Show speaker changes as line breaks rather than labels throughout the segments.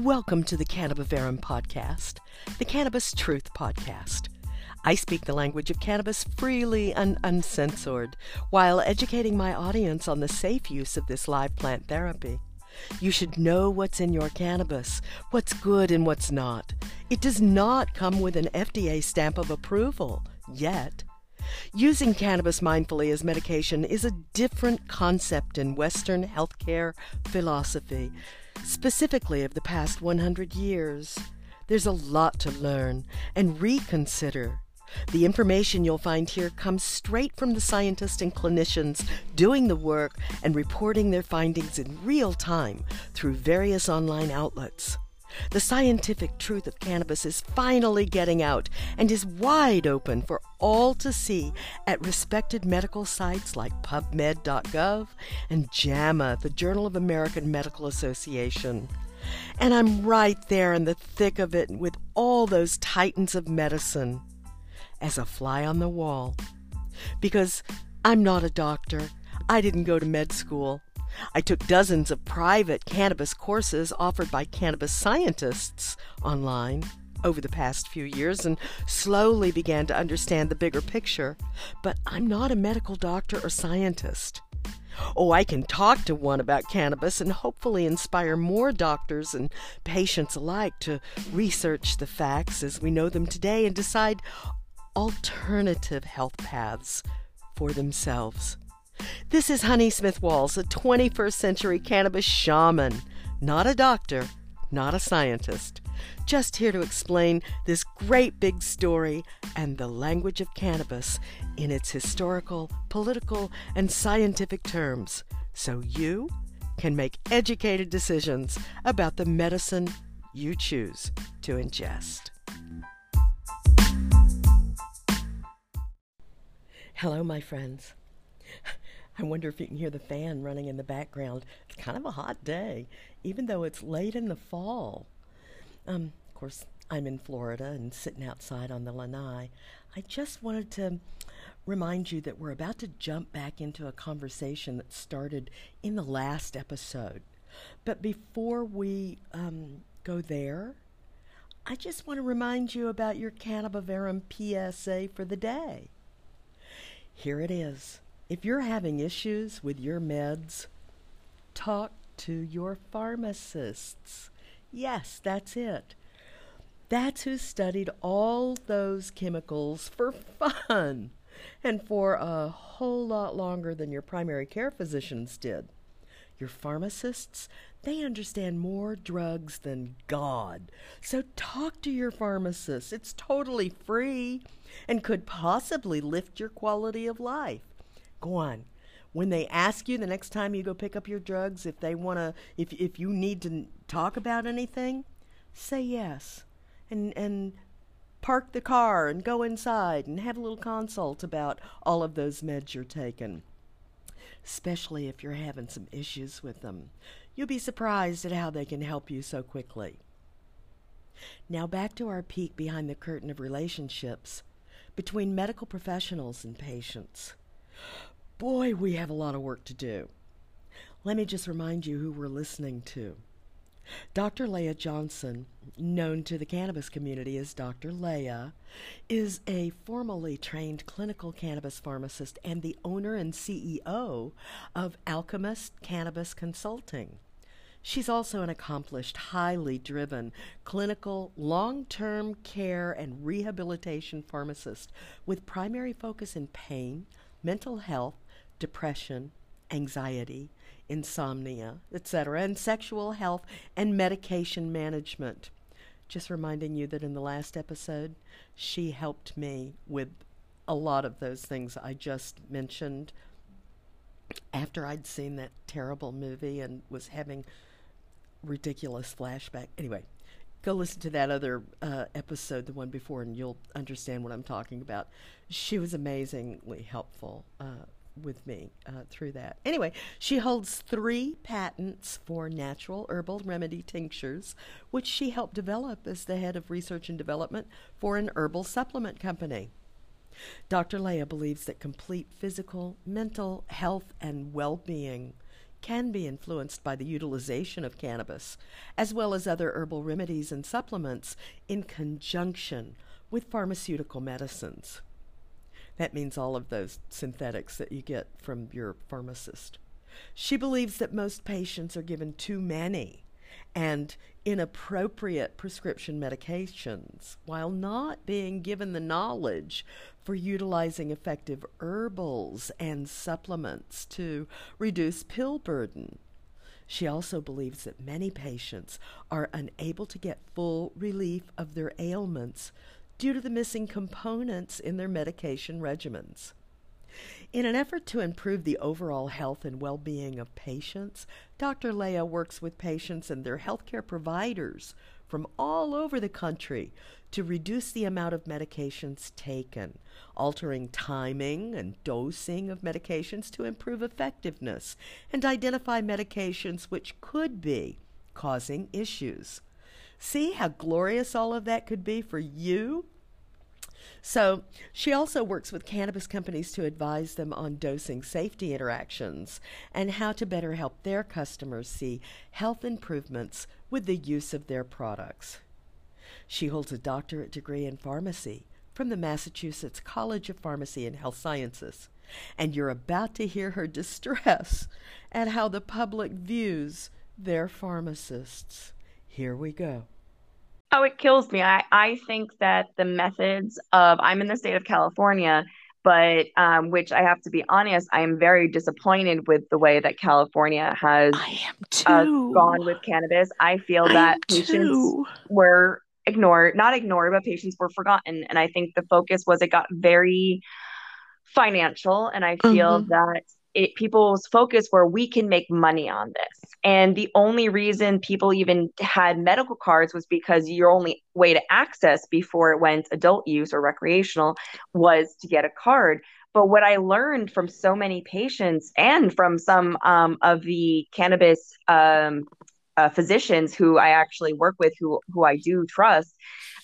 Welcome to the Cannabiverum podcast, the Cannabis Truth podcast. I speak the language of cannabis freely and uncensored while educating my audience on the safe use of this live plant therapy. You should know what's in your cannabis, what's good and what's not. It does not come with an FDA stamp of approval, yet. Using cannabis mindfully as medication is a different concept in Western healthcare philosophy specifically of the past 100 years. There's a lot to learn and reconsider. The information you'll find here comes straight from the scientists and clinicians doing the work and reporting their findings in real time through various online outlets. The scientific truth of cannabis is finally getting out and is wide open for all to see at respected medical sites like PubMed.gov and JAMA, the Journal of American Medical Association. And I'm right there in the thick of it with all those titans of medicine as a fly on the wall. Because I'm not a doctor. I didn't go to med school. I took dozens of private cannabis courses offered by cannabis scientists online over the past few years and slowly began to understand the bigger picture. But I'm not a medical doctor or scientist. Oh, I can talk to one about cannabis and hopefully inspire more doctors and patients alike to research the facts as we know them today and decide alternative health paths for themselves. This is Honey Smith Walls, a 21st century cannabis shaman, not a doctor, not a scientist. Just here to explain this great big story and the language of cannabis in its historical, political, and scientific terms so you can make educated decisions about the medicine you choose to ingest. Hello, my friends. I wonder if you can hear the fan running in the background. It's kind of a hot day, even though it's late in the fall. Um, of course, I'm in Florida and sitting outside on the lanai. I just wanted to remind you that we're about to jump back into a conversation that started in the last episode. But before we um, go there, I just want to remind you about your Cannabiverum PSA for the day. Here it is. If you're having issues with your meds, talk to your pharmacists. Yes, that's it. That's who studied all those chemicals for fun and for a whole lot longer than your primary care physicians did. Your pharmacists, they understand more drugs than God. So talk to your pharmacist. It's totally free and could possibly lift your quality of life. Go on. When they ask you the next time you go pick up your drugs, if they want to, if if you need to talk about anything, say yes, and and park the car and go inside and have a little consult about all of those meds you're taking. Especially if you're having some issues with them, you'll be surprised at how they can help you so quickly. Now back to our peek behind the curtain of relationships between medical professionals and patients boy, we have a lot of work to do. Let me just remind you who we're listening to. Dr. Leah Johnson, known to the cannabis community as Dr. Leah, is a formally trained clinical cannabis pharmacist and the owner and CEO of Alchemist Cannabis Consulting. She's also an accomplished, highly driven clinical long term care and rehabilitation pharmacist with primary focus in pain, mental health, depression, anxiety, insomnia, etc., and sexual health and medication management. Just reminding you that in the last episode, she helped me with a lot of those things I just mentioned after I'd seen that terrible movie and was having ridiculous flashback. Anyway, go listen to that other uh, episode, the one before, and you'll understand what I'm talking about. She was amazingly helpful uh, with me uh, through that. Anyway, she holds three patents for natural herbal remedy tinctures, which she helped develop as the head of research and development for an herbal supplement company. Dr. Leah believes that complete physical, mental health, and well being can be influenced by the utilization of cannabis, as well as other herbal remedies and supplements in conjunction with pharmaceutical medicines. That means all of those synthetics that you get from your pharmacist. She believes that most patients are given too many and inappropriate prescription medications while not being given the knowledge for utilizing effective herbals and supplements to reduce pill burden. She also believes that many patients are unable to get full relief of their ailments due to the missing components in their medication regimens. In an effort to improve the overall health and well being of patients, Dr. Leah works with patients and their healthcare providers from all over the country to reduce the amount of medications taken, altering timing and dosing of medications to improve effectiveness, and identify medications which could be causing issues. See how glorious all of that could be for you? So, she also works with cannabis companies to advise them on dosing safety interactions and how to better help their customers see health improvements with the use of their products. She holds a doctorate degree in pharmacy from the Massachusetts College of Pharmacy and Health Sciences. And you're about to hear her distress at how the public views their pharmacists. Here we go.
Oh, it kills me. I, I think that the methods of, I'm in the state of California, but um, which I have to be honest, I am very disappointed with the way that California has uh, gone with cannabis. I feel I that patients too. were ignored, not ignored, but patients were forgotten. And I think the focus was it got very financial. And I feel mm-hmm. that it, people's focus were we can make money on this. And the only reason people even had medical cards was because your only way to access before it went adult use or recreational was to get a card. But what I learned from so many patients and from some um, of the cannabis um, uh, physicians who I actually work with, who who I do trust,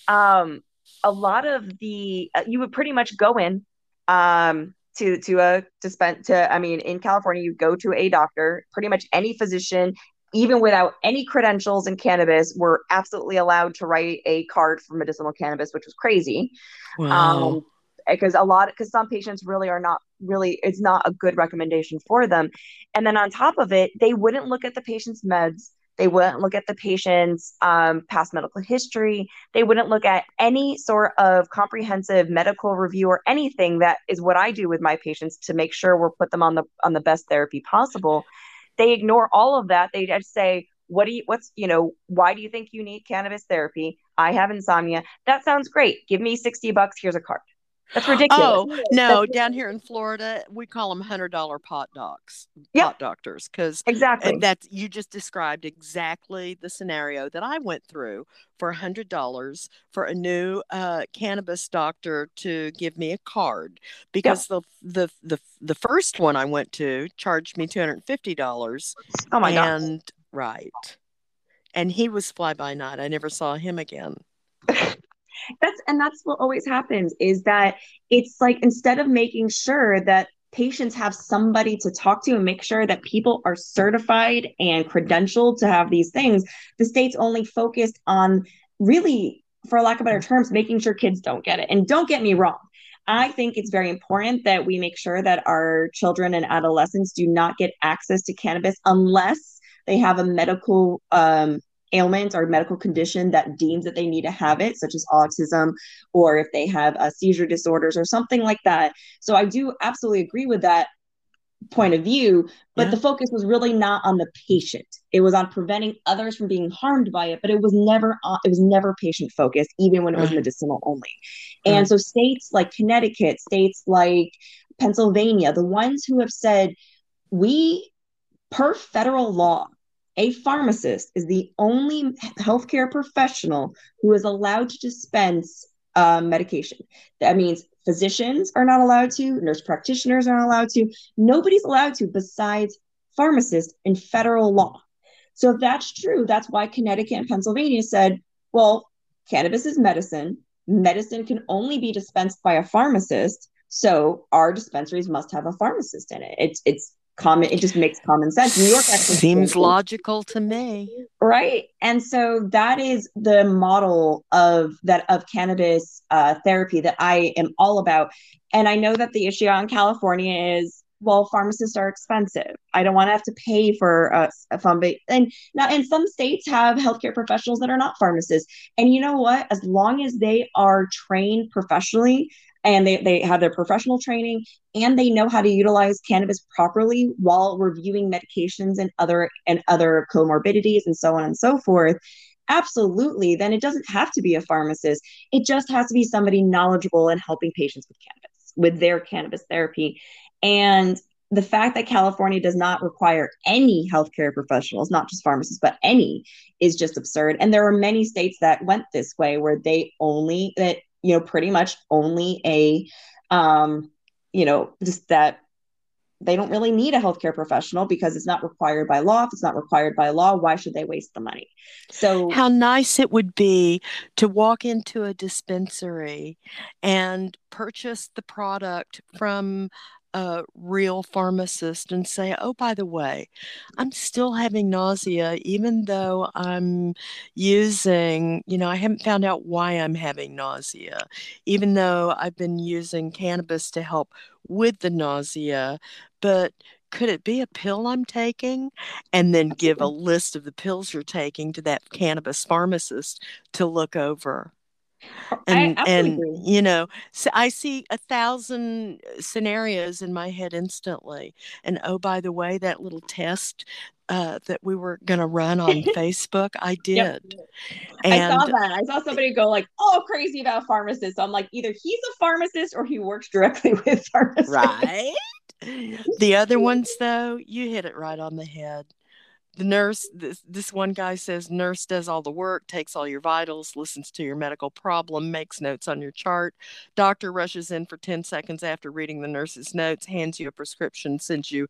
um, a lot of the uh, you would pretty much go in um, to to a dispense to I mean in California you go to a doctor, pretty much any physician even without any credentials in cannabis were absolutely allowed to write a card for medicinal cannabis, which was crazy. Wow. Um, because a lot because some patients really are not really it's not a good recommendation for them and then on top of it they wouldn't look at the patient's meds they wouldn't look at the patient's um, past medical history. They wouldn't look at any sort of comprehensive medical review or anything that is what I do with my patients to make sure we're put them on the on the best therapy possible. They ignore all of that. They just say, "What do you? What's you know? Why do you think you need cannabis therapy? I have insomnia. That sounds great. Give me sixty bucks. Here's a card." That's ridiculous.
Oh no, down here in Florida, we call them hundred dollar pot docs, yep. pot doctors, because
exactly
that's you just described exactly the scenario that I went through for a hundred dollars for a new uh, cannabis doctor to give me a card because yep. the the the the first one I went to charged me two hundred fifty dollars.
Oh my
god! And right, and he was fly by night. I never saw him again.
that's and that's what always happens is that it's like instead of making sure that patients have somebody to talk to and make sure that people are certified and credentialed to have these things the state's only focused on really for lack of better terms making sure kids don't get it. And don't get me wrong I think it's very important that we make sure that our children and adolescents do not get access to cannabis unless they have a medical um, ailment or medical condition that deems that they need to have it, such as autism, or if they have uh, seizure disorders or something like that. So I do absolutely agree with that point of view, but yeah. the focus was really not on the patient. It was on preventing others from being harmed by it, but it was never on, it was never patient focused, even when it was medicinal only. And so states like Connecticut, states like Pennsylvania, the ones who have said we per federal law a pharmacist is the only healthcare professional who is allowed to dispense uh, medication. That means physicians are not allowed to, nurse practitioners are not allowed to, nobody's allowed to besides pharmacists in federal law. So if that's true, that's why Connecticut and Pennsylvania said, well, cannabis is medicine. Medicine can only be dispensed by a pharmacist. So our dispensaries must have a pharmacist in it. It's it's common it just makes common sense. New york actually
seems logical to me.
Right and so that is the model of that of cannabis uh, therapy that i am all about. And i know that the issue out in california is well pharmacists are expensive. I don't want to have to pay for a, a fund and now and some states have healthcare professionals that are not pharmacists. And you know what? As long as they are trained professionally and they, they have their professional training and they know how to utilize cannabis properly while reviewing medications and other and other comorbidities and so on and so forth absolutely then it doesn't have to be a pharmacist it just has to be somebody knowledgeable in helping patients with cannabis with their cannabis therapy and the fact that California does not require any healthcare professionals, not just pharmacists, but any, is just absurd. And there are many states that went this way where they only, that you know, pretty much only a, um, you know, just that they don't really need a healthcare professional because it's not required by law. If it's not required by law, why should they waste the money? So,
how nice it would be to walk into a dispensary and purchase the product from a real pharmacist and say, oh, by the way, I'm still having nausea, even though I'm using, you know, I haven't found out why I'm having nausea, even though I've been using cannabis to help with the nausea. But could it be a pill I'm taking? And then give a mm-hmm. list of the pills you're taking to that cannabis pharmacist to look over and and you know so i see a thousand uh, scenarios in my head instantly. And oh by the way that little test uh, that we were going to run on facebook i did yep.
and, i saw that. I saw somebody go like oh crazy about pharmacists so i'm like either he's a pharmacist or he works directly with pharmacists.
Right? The other ones though you hit it right on the head the nurse this, this one guy says nurse does all the work takes all your vitals listens to your medical problem makes notes on your chart. Doctor rushes in for 10 seconds after reading the nurse's notes hands you a prescription sends you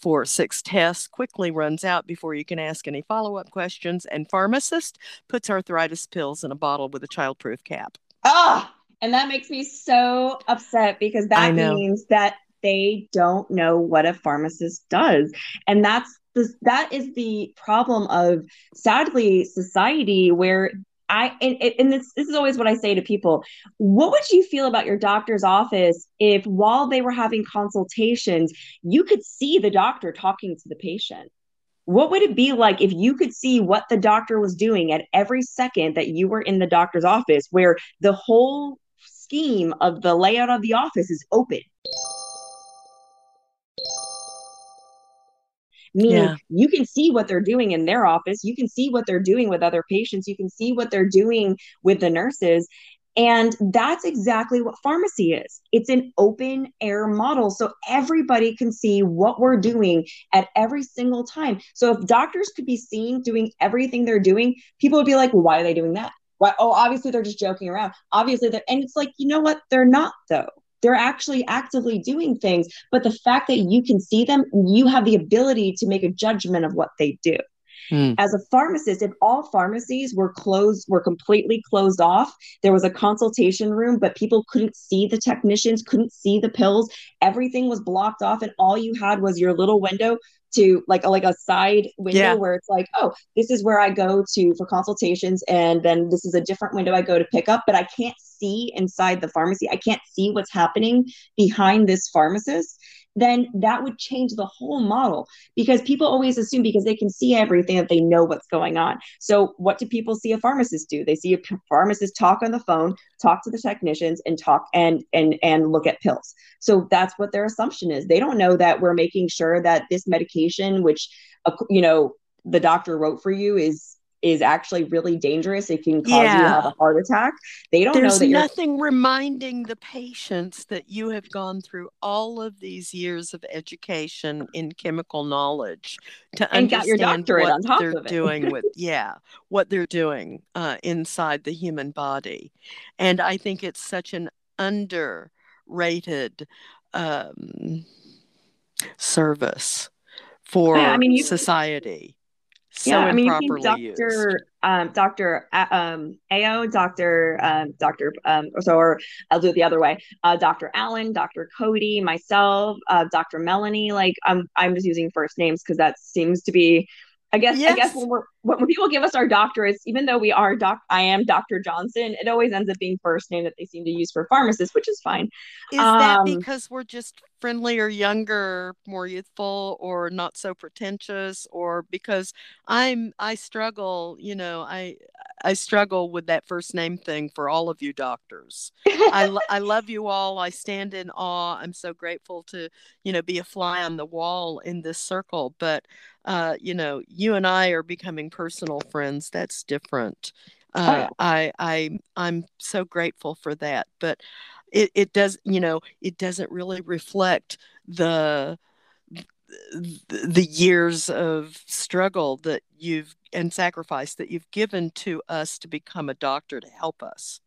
for six tests quickly runs out before you can ask any follow-up questions and pharmacist puts arthritis pills in a bottle with a childproof cap.
Ah and that makes me so upset because that means that they don't know what a pharmacist does and that's this, that is the problem of sadly society where I and, and this this is always what I say to people. What would you feel about your doctor's office if while they were having consultations, you could see the doctor talking to the patient? What would it be like if you could see what the doctor was doing at every second that you were in the doctor's office where the whole scheme of the layout of the office is open? Meaning yeah. you can see what they're doing in their office you can see what they're doing with other patients you can see what they're doing with the nurses and that's exactly what pharmacy is. It's an open air model. So everybody can see what we're doing at every single time. So if doctors could be seen doing everything they're doing, people would be like, well, why are they doing that? Why? Oh, obviously they're just joking around. Obviously, they're, and it's like, you know what? They're not, though they're actually actively doing things but the fact that you can see them you have the ability to make a judgment of what they do mm. as a pharmacist if all pharmacies were closed were completely closed off there was a consultation room but people couldn't see the technicians couldn't see the pills everything was blocked off and all you had was your little window to like a, like a side window yeah. where it's like oh this is where i go to for consultations and then this is a different window i go to pick up but i can't see inside the pharmacy i can't see what's happening behind this pharmacist then that would change the whole model because people always assume because they can see everything that they know what's going on. So, what do people see a pharmacist do? They see a pharmacist talk on the phone, talk to the technicians, and talk and and and look at pills. So that's what their assumption is. They don't know that we're making sure that this medication, which uh, you know the doctor wrote for you, is is actually really dangerous. It can cause yeah. you to have a heart attack. They don't
There's
know
that nothing reminding the patients that you have gone through all of these years of education in chemical knowledge to and understand what they're doing with yeah what they're doing uh, inside the human body. And I think it's such an underrated um, service for yeah, I mean, you, society
so yeah, I mean, you think Dr. Um, Dr. Uh, um, Ao, Dr. Um, Dr. Um, so, or I'll do it the other way. Uh, Dr. Allen, Dr. Cody, myself, uh, Dr. Melanie. Like, I'm I'm just using first names because that seems to be I guess yes. I guess when we're when people give us our doctorates, even though we are doc, I am Dr. Johnson. It always ends up being first name that they seem to use for pharmacists, which is fine.
Is um, that because we're just friendlier, younger, more youthful, or not so pretentious, or because I'm I struggle, you know, I I struggle with that first name thing for all of you doctors. I I love you all. I stand in awe. I'm so grateful to you know be a fly on the wall in this circle, but uh, you know, you and I are becoming personal friends. That's different. Uh, oh. I I I'm so grateful for that. But it it does you know it doesn't really reflect the the years of struggle that you've and sacrifice that you've given to us to become a doctor to help us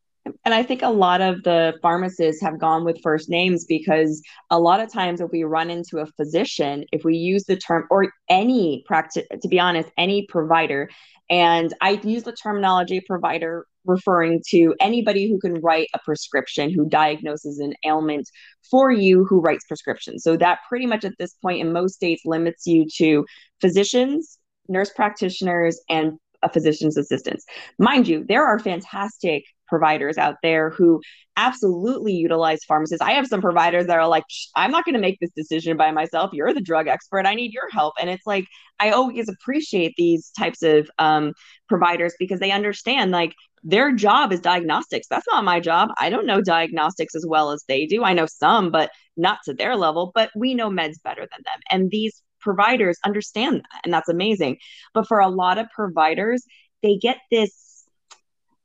and I think a lot of the pharmacists have gone with first names because a lot of times if we run into a physician, if we use the term or any practice, to be honest, any provider, and I use the terminology provider referring to anybody who can write a prescription, who diagnoses an ailment for you, who writes prescriptions. So that pretty much at this point in most states limits you to physicians, nurse practitioners, and a physician's assistants. Mind you, there are fantastic providers out there who absolutely utilize pharmacists. I have some providers that are like, I'm not going to make this decision by myself. You're the drug expert. I need your help. And it's like, I always appreciate these types of um, providers because they understand like their job is diagnostics. That's not my job. I don't know diagnostics as well as they do. I know some, but not to their level, but we know meds better than them. And these providers understand that. And that's amazing. But for a lot of providers, they get this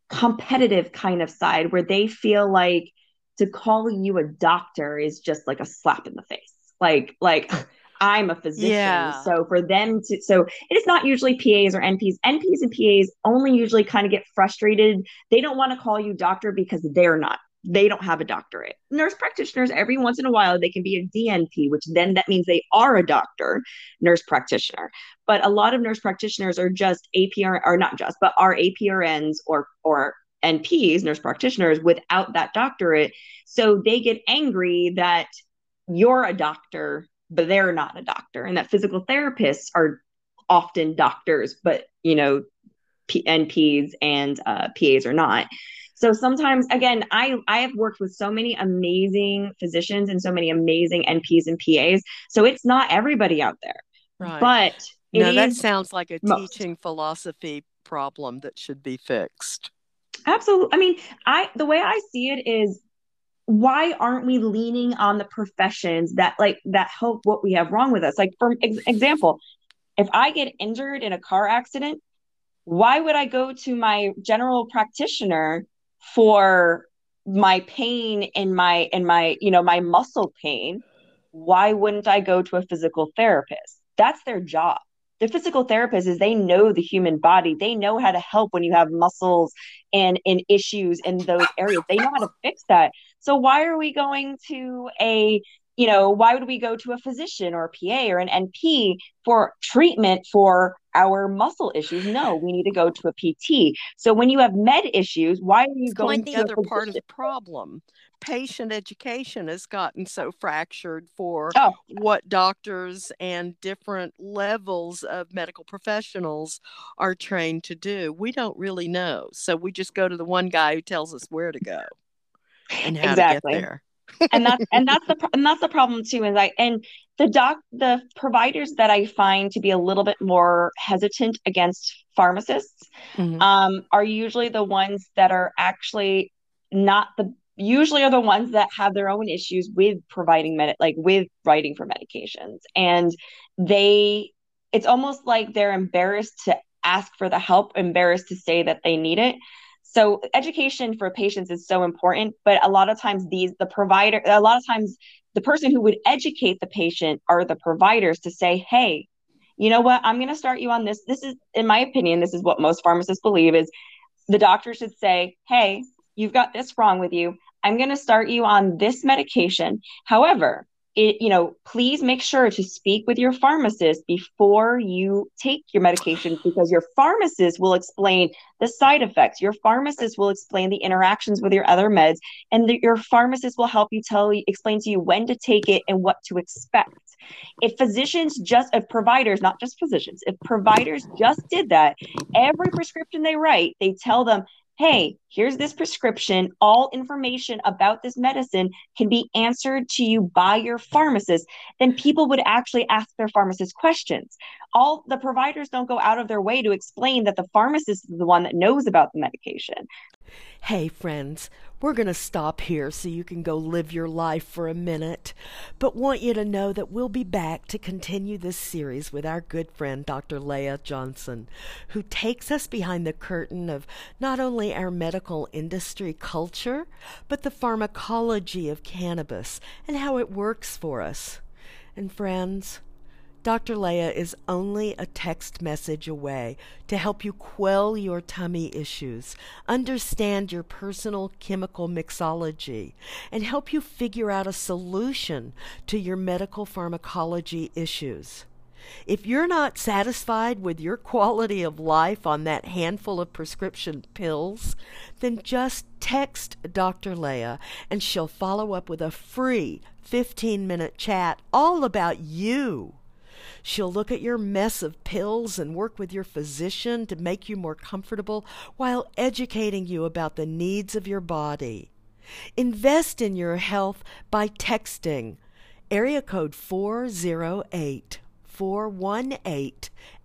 competitive kind of side where they feel like to call you a doctor is just like a slap in the face. Like, like I'm a physician. Yeah. So for them to, so it is not usually PAs or NPs. NPs and PAs only usually kind of get frustrated. They don't want to call you doctor because they're not they don't have a doctorate. Nurse practitioners, every once in a while, they can be a DNP, which then that means they are a doctor, nurse practitioner. But a lot of nurse practitioners are just APR, or not just, but are APRNs or or NPs, nurse practitioners, without that doctorate. So they get angry that you're a doctor, but they're not a doctor, and that physical therapists are often doctors, but you know, P- NPs and uh, PAs are not. So sometimes, again, I I have worked with so many amazing physicians and so many amazing NPs and PAs. So it's not everybody out there, right. but
no, that sounds like a most. teaching philosophy problem that should be fixed.
Absolutely. I mean, I the way I see it is why aren't we leaning on the professions that like that help what we have wrong with us? Like for ex- example, if I get injured in a car accident, why would I go to my general practitioner for my pain and my and my you know my muscle pain why wouldn't i go to a physical therapist? That's their job. The physical therapist is they know the human body. They know how to help when you have muscles and and issues in those areas. They know how to fix that. So why are we going to a you know why would we go to a physician or a pa or an np for treatment for our muscle issues. No, we need to go to a PT. So when you have med issues, why are you
it's
going
the other part of the problem? Patient education has gotten so fractured for oh. what doctors and different levels of medical professionals are trained to do. We don't really know. So we just go to the one guy who tells us where to go and how exactly. to get there
and that's and that's the and that's the problem too is i and the doc the providers that i find to be a little bit more hesitant against pharmacists mm-hmm. um, are usually the ones that are actually not the usually are the ones that have their own issues with providing med like with writing for medications and they it's almost like they're embarrassed to ask for the help embarrassed to say that they need it so education for patients is so important but a lot of times these the provider a lot of times the person who would educate the patient are the providers to say hey you know what? I'm going to start you on this. This is in my opinion this is what most pharmacists believe is the doctor should say hey you've got this wrong with you. I'm going to start you on this medication. However it, you know, please make sure to speak with your pharmacist before you take your medication because your pharmacist will explain the side effects. Your pharmacist will explain the interactions with your other meds, and the, your pharmacist will help you tell explain to you when to take it and what to expect. If physicians just, if providers, not just physicians, if providers just did that, every prescription they write, they tell them, hey, here's this prescription. All information about this medicine can be answered to you by your pharmacist. Then people would actually ask their pharmacist questions. All the providers don't go out of their way to explain that the pharmacist is the one that knows about the medication.
Hey, friends, we're going to stop here so you can go live your life for a minute, but want you to know that we'll be back to continue this series with our good friend Dr. Leah Johnson, who takes us behind the curtain of not only our medical industry culture, but the pharmacology of cannabis and how it works for us. And friends, Dr. Leah is only a text message away to help you quell your tummy issues, understand your personal chemical mixology, and help you figure out a solution to your medical pharmacology issues. If you're not satisfied with your quality of life on that handful of prescription pills, then just text Dr. Leah and she'll follow up with a free 15 minute chat all about you. She'll look at your mess of pills and work with your physician to make you more comfortable while educating you about the needs of your body. Invest in your health by texting area code 408 418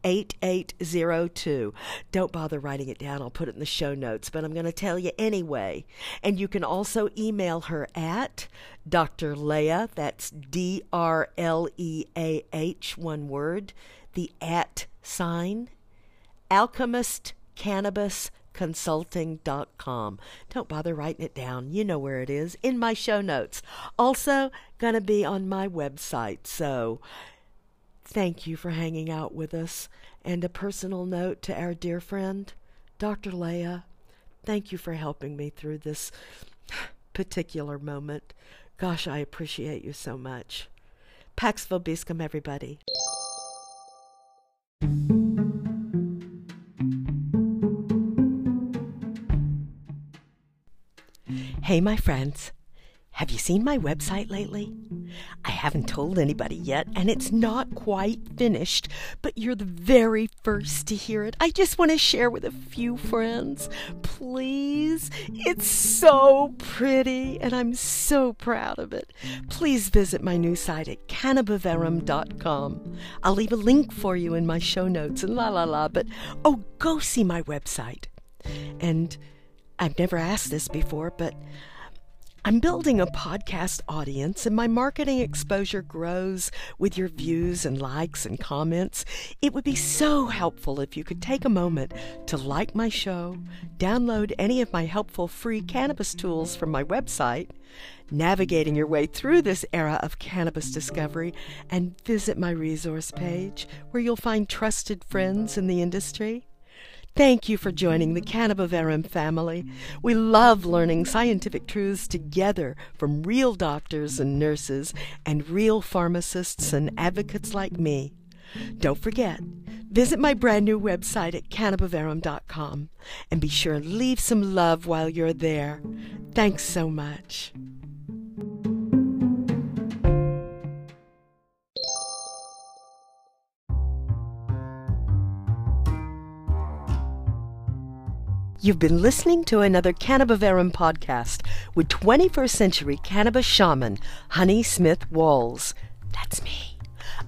8802. Don't bother writing it down. I'll put it in the show notes, but I'm going to tell you anyway. And you can also email her at Dr. Leah, that's D R L E A H, one word, the at sign, alchemist cannabis consulting.com. Don't bother writing it down. You know where it is in my show notes. Also, going to be on my website. So, Thank you for hanging out with us. And a personal note to our dear friend, Dr. Leah, thank you for helping me through this particular moment. Gosh, I appreciate you so much. Pax Vobiscum, everybody. Hey, my friends. Have you seen my website lately? I haven't told anybody yet, and it's not quite finished, but you're the very first to hear it. I just want to share with a few friends. Please. It's so pretty, and I'm so proud of it. Please visit my new site at cannabiverum.com. I'll leave a link for you in my show notes and la la la, but oh, go see my website. And I've never asked this before, but I'm building a podcast audience and my marketing exposure grows with your views and likes and comments. It would be so helpful if you could take a moment to like my show, download any of my helpful free cannabis tools from my website, navigating your way through this era of cannabis discovery, and visit my resource page where you'll find trusted friends in the industry. Thank you for joining the Cannabiverum family. We love learning scientific truths together from real doctors and nurses and real pharmacists and advocates like me. Don't forget, visit my brand new website at cannabiverum.com and be sure and leave some love while you're there. Thanks so much. You've been listening to another Cannabiverum podcast with 21st century cannabis shaman Honey Smith Walls. That's me.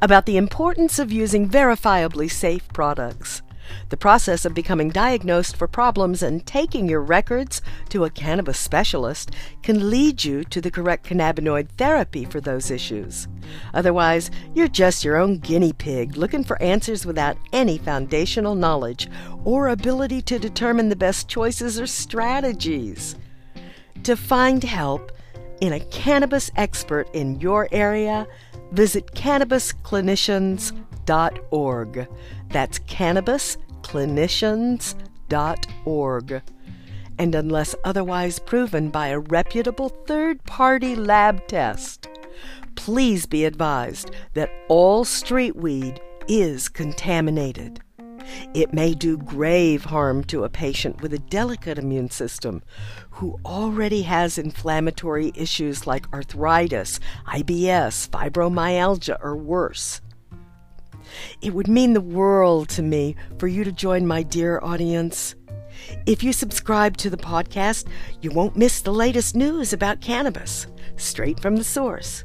About the importance of using verifiably safe products. The process of becoming diagnosed for problems and taking your records to a cannabis specialist can lead you to the correct cannabinoid therapy for those issues. Otherwise, you're just your own guinea pig looking for answers without any foundational knowledge or ability to determine the best choices or strategies. To find help in a cannabis expert in your area, visit cannabisclinicians.org. That's cannabisclinicians.org. And unless otherwise proven by a reputable third party lab test, please be advised that all street weed is contaminated. It may do grave harm to a patient with a delicate immune system who already has inflammatory issues like arthritis, IBS, fibromyalgia, or worse. It would mean the world to me for you to join my dear audience. If you subscribe to the podcast, you won't miss the latest news about cannabis, straight from the source.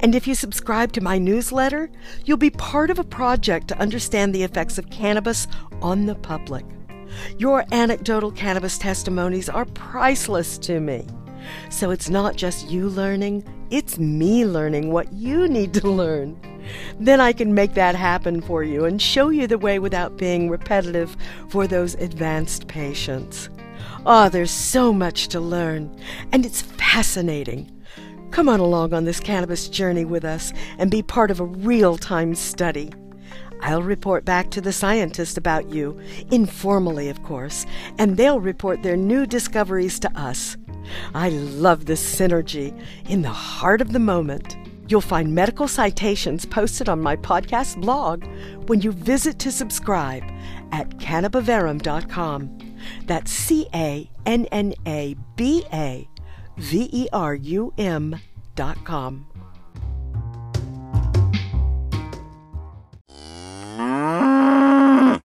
And if you subscribe to my newsletter, you'll be part of a project to understand the effects of cannabis on the public. Your anecdotal cannabis testimonies are priceless to me. So it's not just you learning, it's me learning what you need to learn. Then I can make that happen for you and show you the way without being repetitive for those advanced patients. Ah, oh, there's so much to learn, and it's fascinating. Come on along on this cannabis journey with us and be part of a real time study. I'll report back to the scientists about you, informally, of course, and they'll report their new discoveries to us. I love this synergy in the heart of the moment. You'll find medical citations posted on my podcast blog when you visit to subscribe at cannabiverum.com. That's C A N N A B A V E R U M dot com.